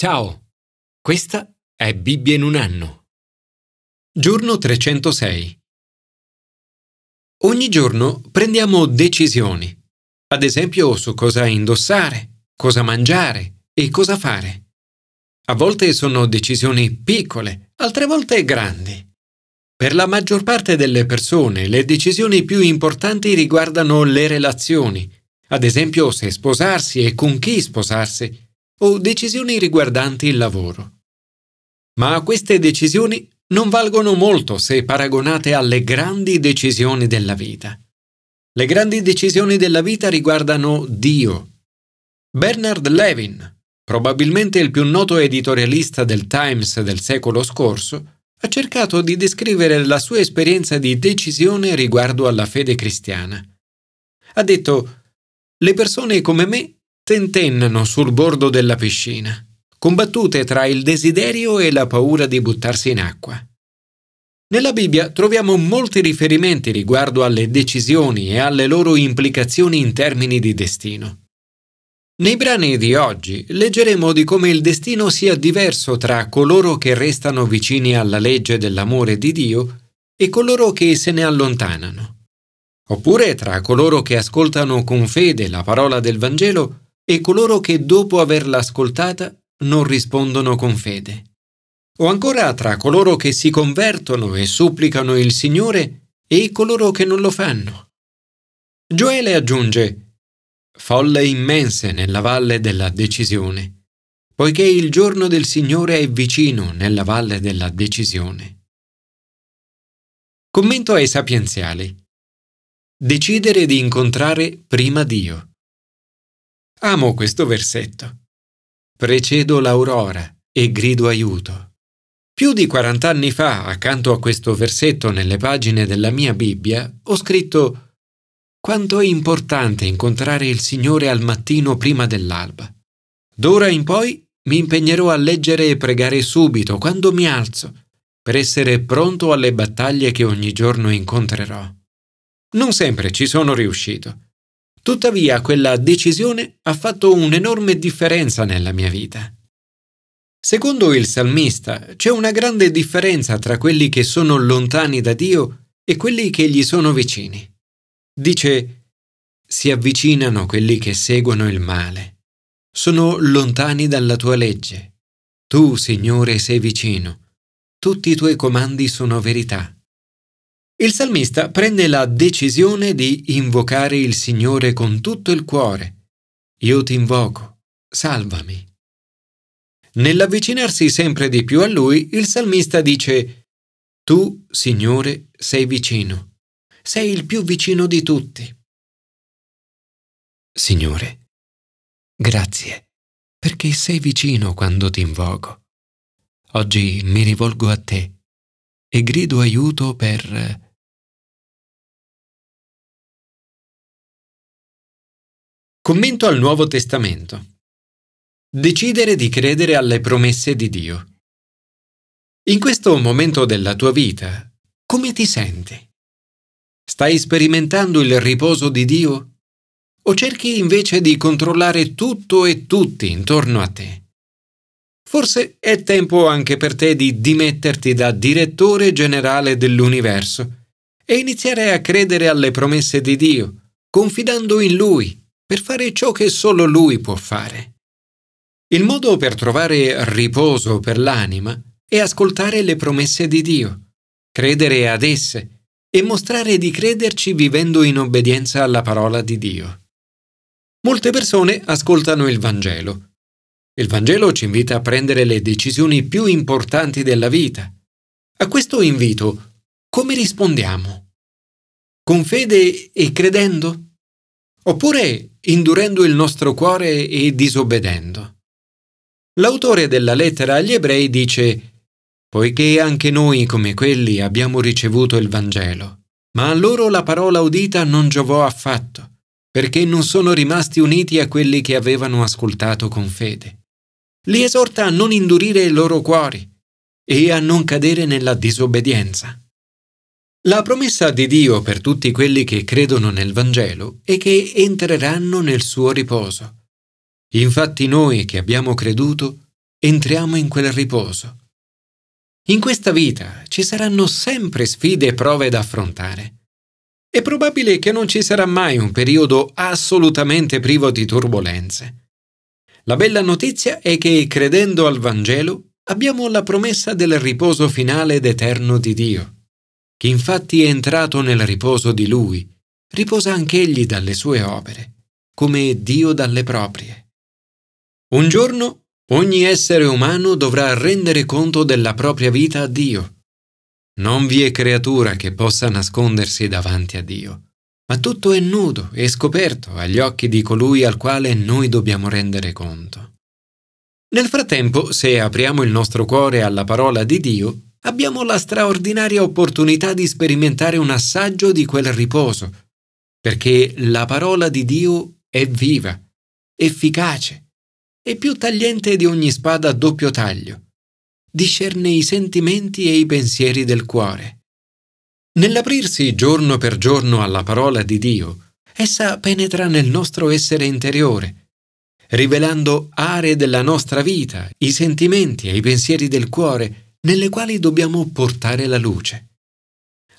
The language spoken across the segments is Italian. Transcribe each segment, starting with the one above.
Ciao, questa è Bibbia in un anno. Giorno 306. Ogni giorno prendiamo decisioni, ad esempio su cosa indossare, cosa mangiare e cosa fare. A volte sono decisioni piccole, altre volte grandi. Per la maggior parte delle persone le decisioni più importanti riguardano le relazioni, ad esempio se sposarsi e con chi sposarsi o decisioni riguardanti il lavoro. Ma queste decisioni non valgono molto se paragonate alle grandi decisioni della vita. Le grandi decisioni della vita riguardano Dio. Bernard Levin, probabilmente il più noto editorialista del Times del secolo scorso, ha cercato di descrivere la sua esperienza di decisione riguardo alla fede cristiana. Ha detto, le persone come me tentennano sul bordo della piscina, combattute tra il desiderio e la paura di buttarsi in acqua. Nella Bibbia troviamo molti riferimenti riguardo alle decisioni e alle loro implicazioni in termini di destino. Nei brani di oggi leggeremo di come il destino sia diverso tra coloro che restano vicini alla legge dell'amore di Dio e coloro che se ne allontanano, oppure tra coloro che ascoltano con fede la parola del Vangelo e coloro che dopo averla ascoltata non rispondono con fede. O ancora tra coloro che si convertono e supplicano il Signore e coloro che non lo fanno. Gioele aggiunge Folle immense nella valle della decisione, poiché il giorno del Signore è vicino nella valle della decisione. Commento ai sapienziali. Decidere di incontrare prima Dio. Amo questo versetto. Precedo l'aurora e grido aiuto. Più di 40 anni fa, accanto a questo versetto nelle pagine della mia Bibbia, ho scritto quanto è importante incontrare il Signore al mattino prima dell'alba. D'ora in poi mi impegnerò a leggere e pregare subito, quando mi alzo, per essere pronto alle battaglie che ogni giorno incontrerò. Non sempre ci sono riuscito Tuttavia quella decisione ha fatto un'enorme differenza nella mia vita. Secondo il salmista c'è una grande differenza tra quelli che sono lontani da Dio e quelli che gli sono vicini. Dice, si avvicinano quelli che seguono il male. Sono lontani dalla tua legge. Tu, Signore, sei vicino. Tutti i tuoi comandi sono verità. Il salmista prende la decisione di invocare il Signore con tutto il cuore. Io ti invoco, salvami. Nell'avvicinarsi sempre di più a Lui, il salmista dice, Tu, Signore, sei vicino, sei il più vicino di tutti. Signore, grazie, perché sei vicino quando ti invoco. Oggi mi rivolgo a te e grido aiuto per Commento al Nuovo Testamento. Decidere di credere alle promesse di Dio. In questo momento della tua vita, come ti senti? Stai sperimentando il riposo di Dio? O cerchi invece di controllare tutto e tutti intorno a te? Forse è tempo anche per te di dimetterti da direttore generale dell'universo e iniziare a credere alle promesse di Dio, confidando in Lui per fare ciò che solo Lui può fare. Il modo per trovare riposo per l'anima è ascoltare le promesse di Dio, credere ad esse e mostrare di crederci vivendo in obbedienza alla parola di Dio. Molte persone ascoltano il Vangelo. Il Vangelo ci invita a prendere le decisioni più importanti della vita. A questo invito, come rispondiamo? Con fede e credendo? Oppure indurendo il nostro cuore e disobbedendo. L'autore della lettera agli ebrei dice, poiché anche noi come quelli abbiamo ricevuto il Vangelo, ma a loro la parola udita non giovò affatto, perché non sono rimasti uniti a quelli che avevano ascoltato con fede. Li esorta a non indurire i loro cuori e a non cadere nella disobbedienza. La promessa di Dio per tutti quelli che credono nel Vangelo è che entreranno nel suo riposo. Infatti noi che abbiamo creduto entriamo in quel riposo. In questa vita ci saranno sempre sfide e prove da affrontare. È probabile che non ci sarà mai un periodo assolutamente privo di turbulenze. La bella notizia è che credendo al Vangelo abbiamo la promessa del riposo finale ed eterno di Dio. Chi infatti è entrato nel riposo di Lui, riposa anch'egli dalle sue opere, come Dio dalle proprie. Un giorno ogni essere umano dovrà rendere conto della propria vita a Dio. Non vi è creatura che possa nascondersi davanti a Dio ma tutto è nudo e scoperto agli occhi di colui al quale noi dobbiamo rendere conto. Nel frattempo, se apriamo il nostro cuore alla parola di Dio, abbiamo la straordinaria opportunità di sperimentare un assaggio di quel riposo, perché la parola di Dio è viva, efficace e più tagliente di ogni spada a doppio taglio. Discerne i sentimenti e i pensieri del cuore Nell'aprirsi giorno per giorno alla parola di Dio, essa penetra nel nostro essere interiore, rivelando aree della nostra vita, i sentimenti e i pensieri del cuore nelle quali dobbiamo portare la luce.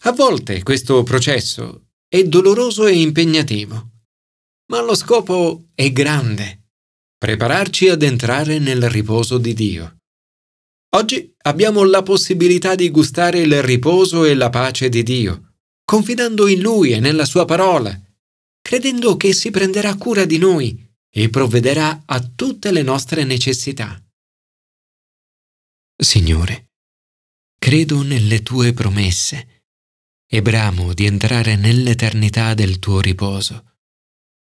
A volte questo processo è doloroso e impegnativo, ma lo scopo è grande, prepararci ad entrare nel riposo di Dio. Oggi abbiamo la possibilità di gustare il riposo e la pace di Dio, confidando in Lui e nella Sua parola, credendo che si prenderà cura di noi e provvederà a tutte le nostre necessità. Signore, credo nelle tue promesse e bramo di entrare nell'eternità del tuo riposo.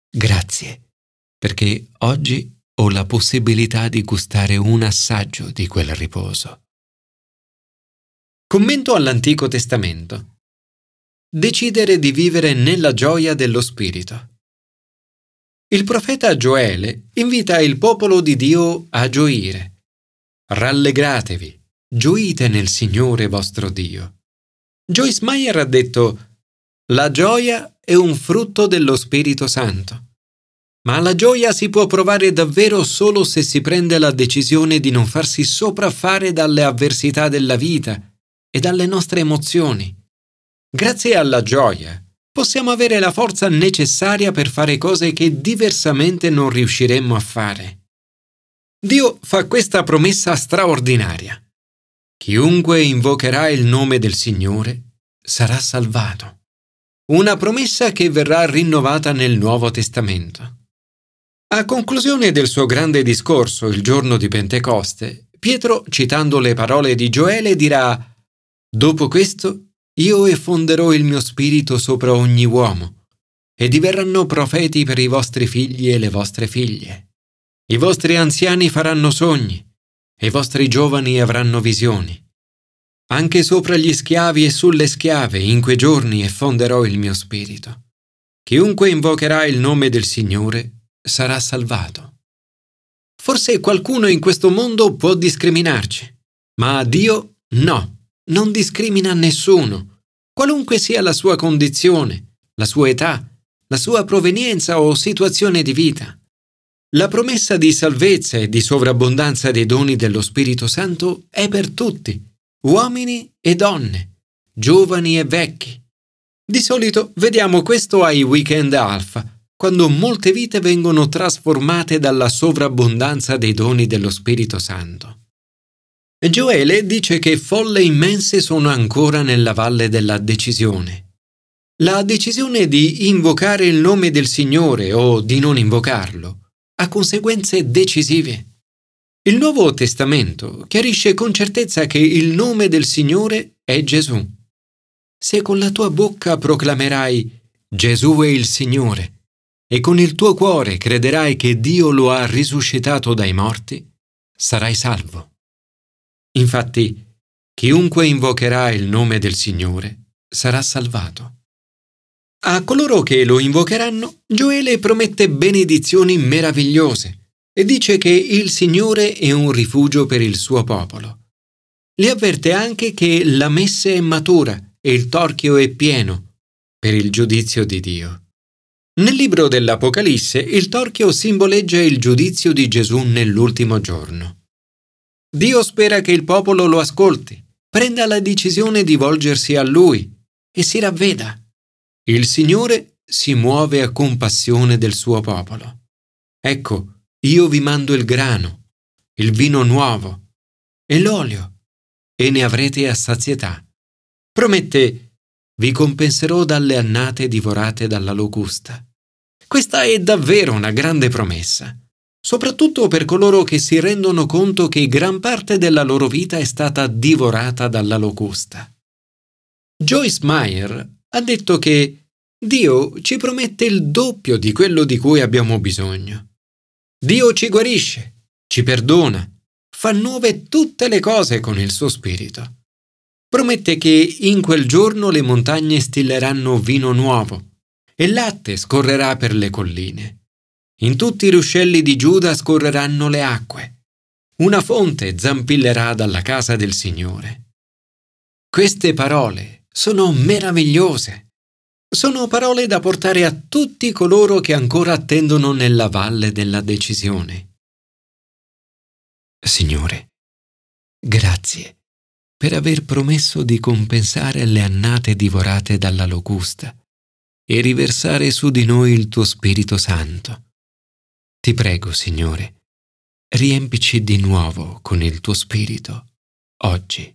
Grazie, perché oggi ho la possibilità di gustare un assaggio di quel riposo. Commento all'Antico Testamento. Decidere di vivere nella gioia dello Spirito. Il profeta Gioele invita il popolo di Dio a gioire. Rallegratevi, gioite nel Signore vostro Dio. Joyce Meyer ha detto, La gioia è un frutto dello Spirito Santo. Ma la gioia si può provare davvero solo se si prende la decisione di non farsi sopraffare dalle avversità della vita e dalle nostre emozioni. Grazie alla gioia possiamo avere la forza necessaria per fare cose che diversamente non riusciremmo a fare. Dio fa questa promessa straordinaria. Chiunque invocherà il nome del Signore sarà salvato. Una promessa che verrà rinnovata nel Nuovo Testamento. A conclusione del suo grande discorso il giorno di Pentecoste, Pietro, citando le parole di Gioele, dirà Dopo questo io effonderò il mio spirito sopra ogni uomo, e diverranno profeti per i vostri figli e le vostre figlie. I vostri anziani faranno sogni, e i vostri giovani avranno visioni. Anche sopra gli schiavi e sulle schiave in quei giorni effonderò il mio spirito. Chiunque invocherà il nome del Signore sarà salvato. Forse qualcuno in questo mondo può discriminarci, ma Dio no, non discrimina nessuno, qualunque sia la sua condizione, la sua età, la sua provenienza o situazione di vita. La promessa di salvezza e di sovrabbondanza dei doni dello Spirito Santo è per tutti, uomini e donne, giovani e vecchi. Di solito vediamo questo ai weekend alfa, quando molte vite vengono trasformate dalla sovrabbondanza dei doni dello Spirito Santo. Gioele dice che folle immense sono ancora nella valle della decisione. La decisione di invocare il nome del Signore o di non invocarlo ha conseguenze decisive. Il Nuovo Testamento chiarisce con certezza che il nome del Signore è Gesù. Se con la tua bocca proclamerai Gesù è il Signore, e con il tuo cuore crederai che Dio lo ha risuscitato dai morti, sarai salvo. Infatti, chiunque invocherà il nome del Signore sarà salvato. A coloro che lo invocheranno, Gioele promette benedizioni meravigliose e dice che il Signore è un rifugio per il suo popolo. Li avverte anche che la messe è matura e il torchio è pieno per il giudizio di Dio. Nel libro dell'Apocalisse il torchio simboleggia il giudizio di Gesù nell'ultimo giorno. Dio spera che il popolo lo ascolti, prenda la decisione di volgersi a Lui e si ravveda. Il Signore si muove a compassione del suo popolo. Ecco, io vi mando il grano, il vino nuovo e l'olio, e ne avrete a sazietà. Promette, vi compenserò dalle annate divorate dalla locusta. Questa è davvero una grande promessa, soprattutto per coloro che si rendono conto che gran parte della loro vita è stata divorata dalla locusta. Joyce Meyer ha detto che Dio ci promette il doppio di quello di cui abbiamo bisogno. Dio ci guarisce, ci perdona, fa nuove tutte le cose con il suo spirito. Promette che in quel giorno le montagne stilleranno vino nuovo e latte scorrerà per le colline. In tutti i ruscelli di Giuda scorreranno le acque. Una fonte zampillerà dalla casa del Signore. Queste parole sono meravigliose. Sono parole da portare a tutti coloro che ancora attendono nella valle della decisione. Signore, grazie per aver promesso di compensare le annate divorate dalla locusta e riversare su di noi il tuo Spirito Santo. Ti prego, Signore, riempici di nuovo con il tuo Spirito, oggi.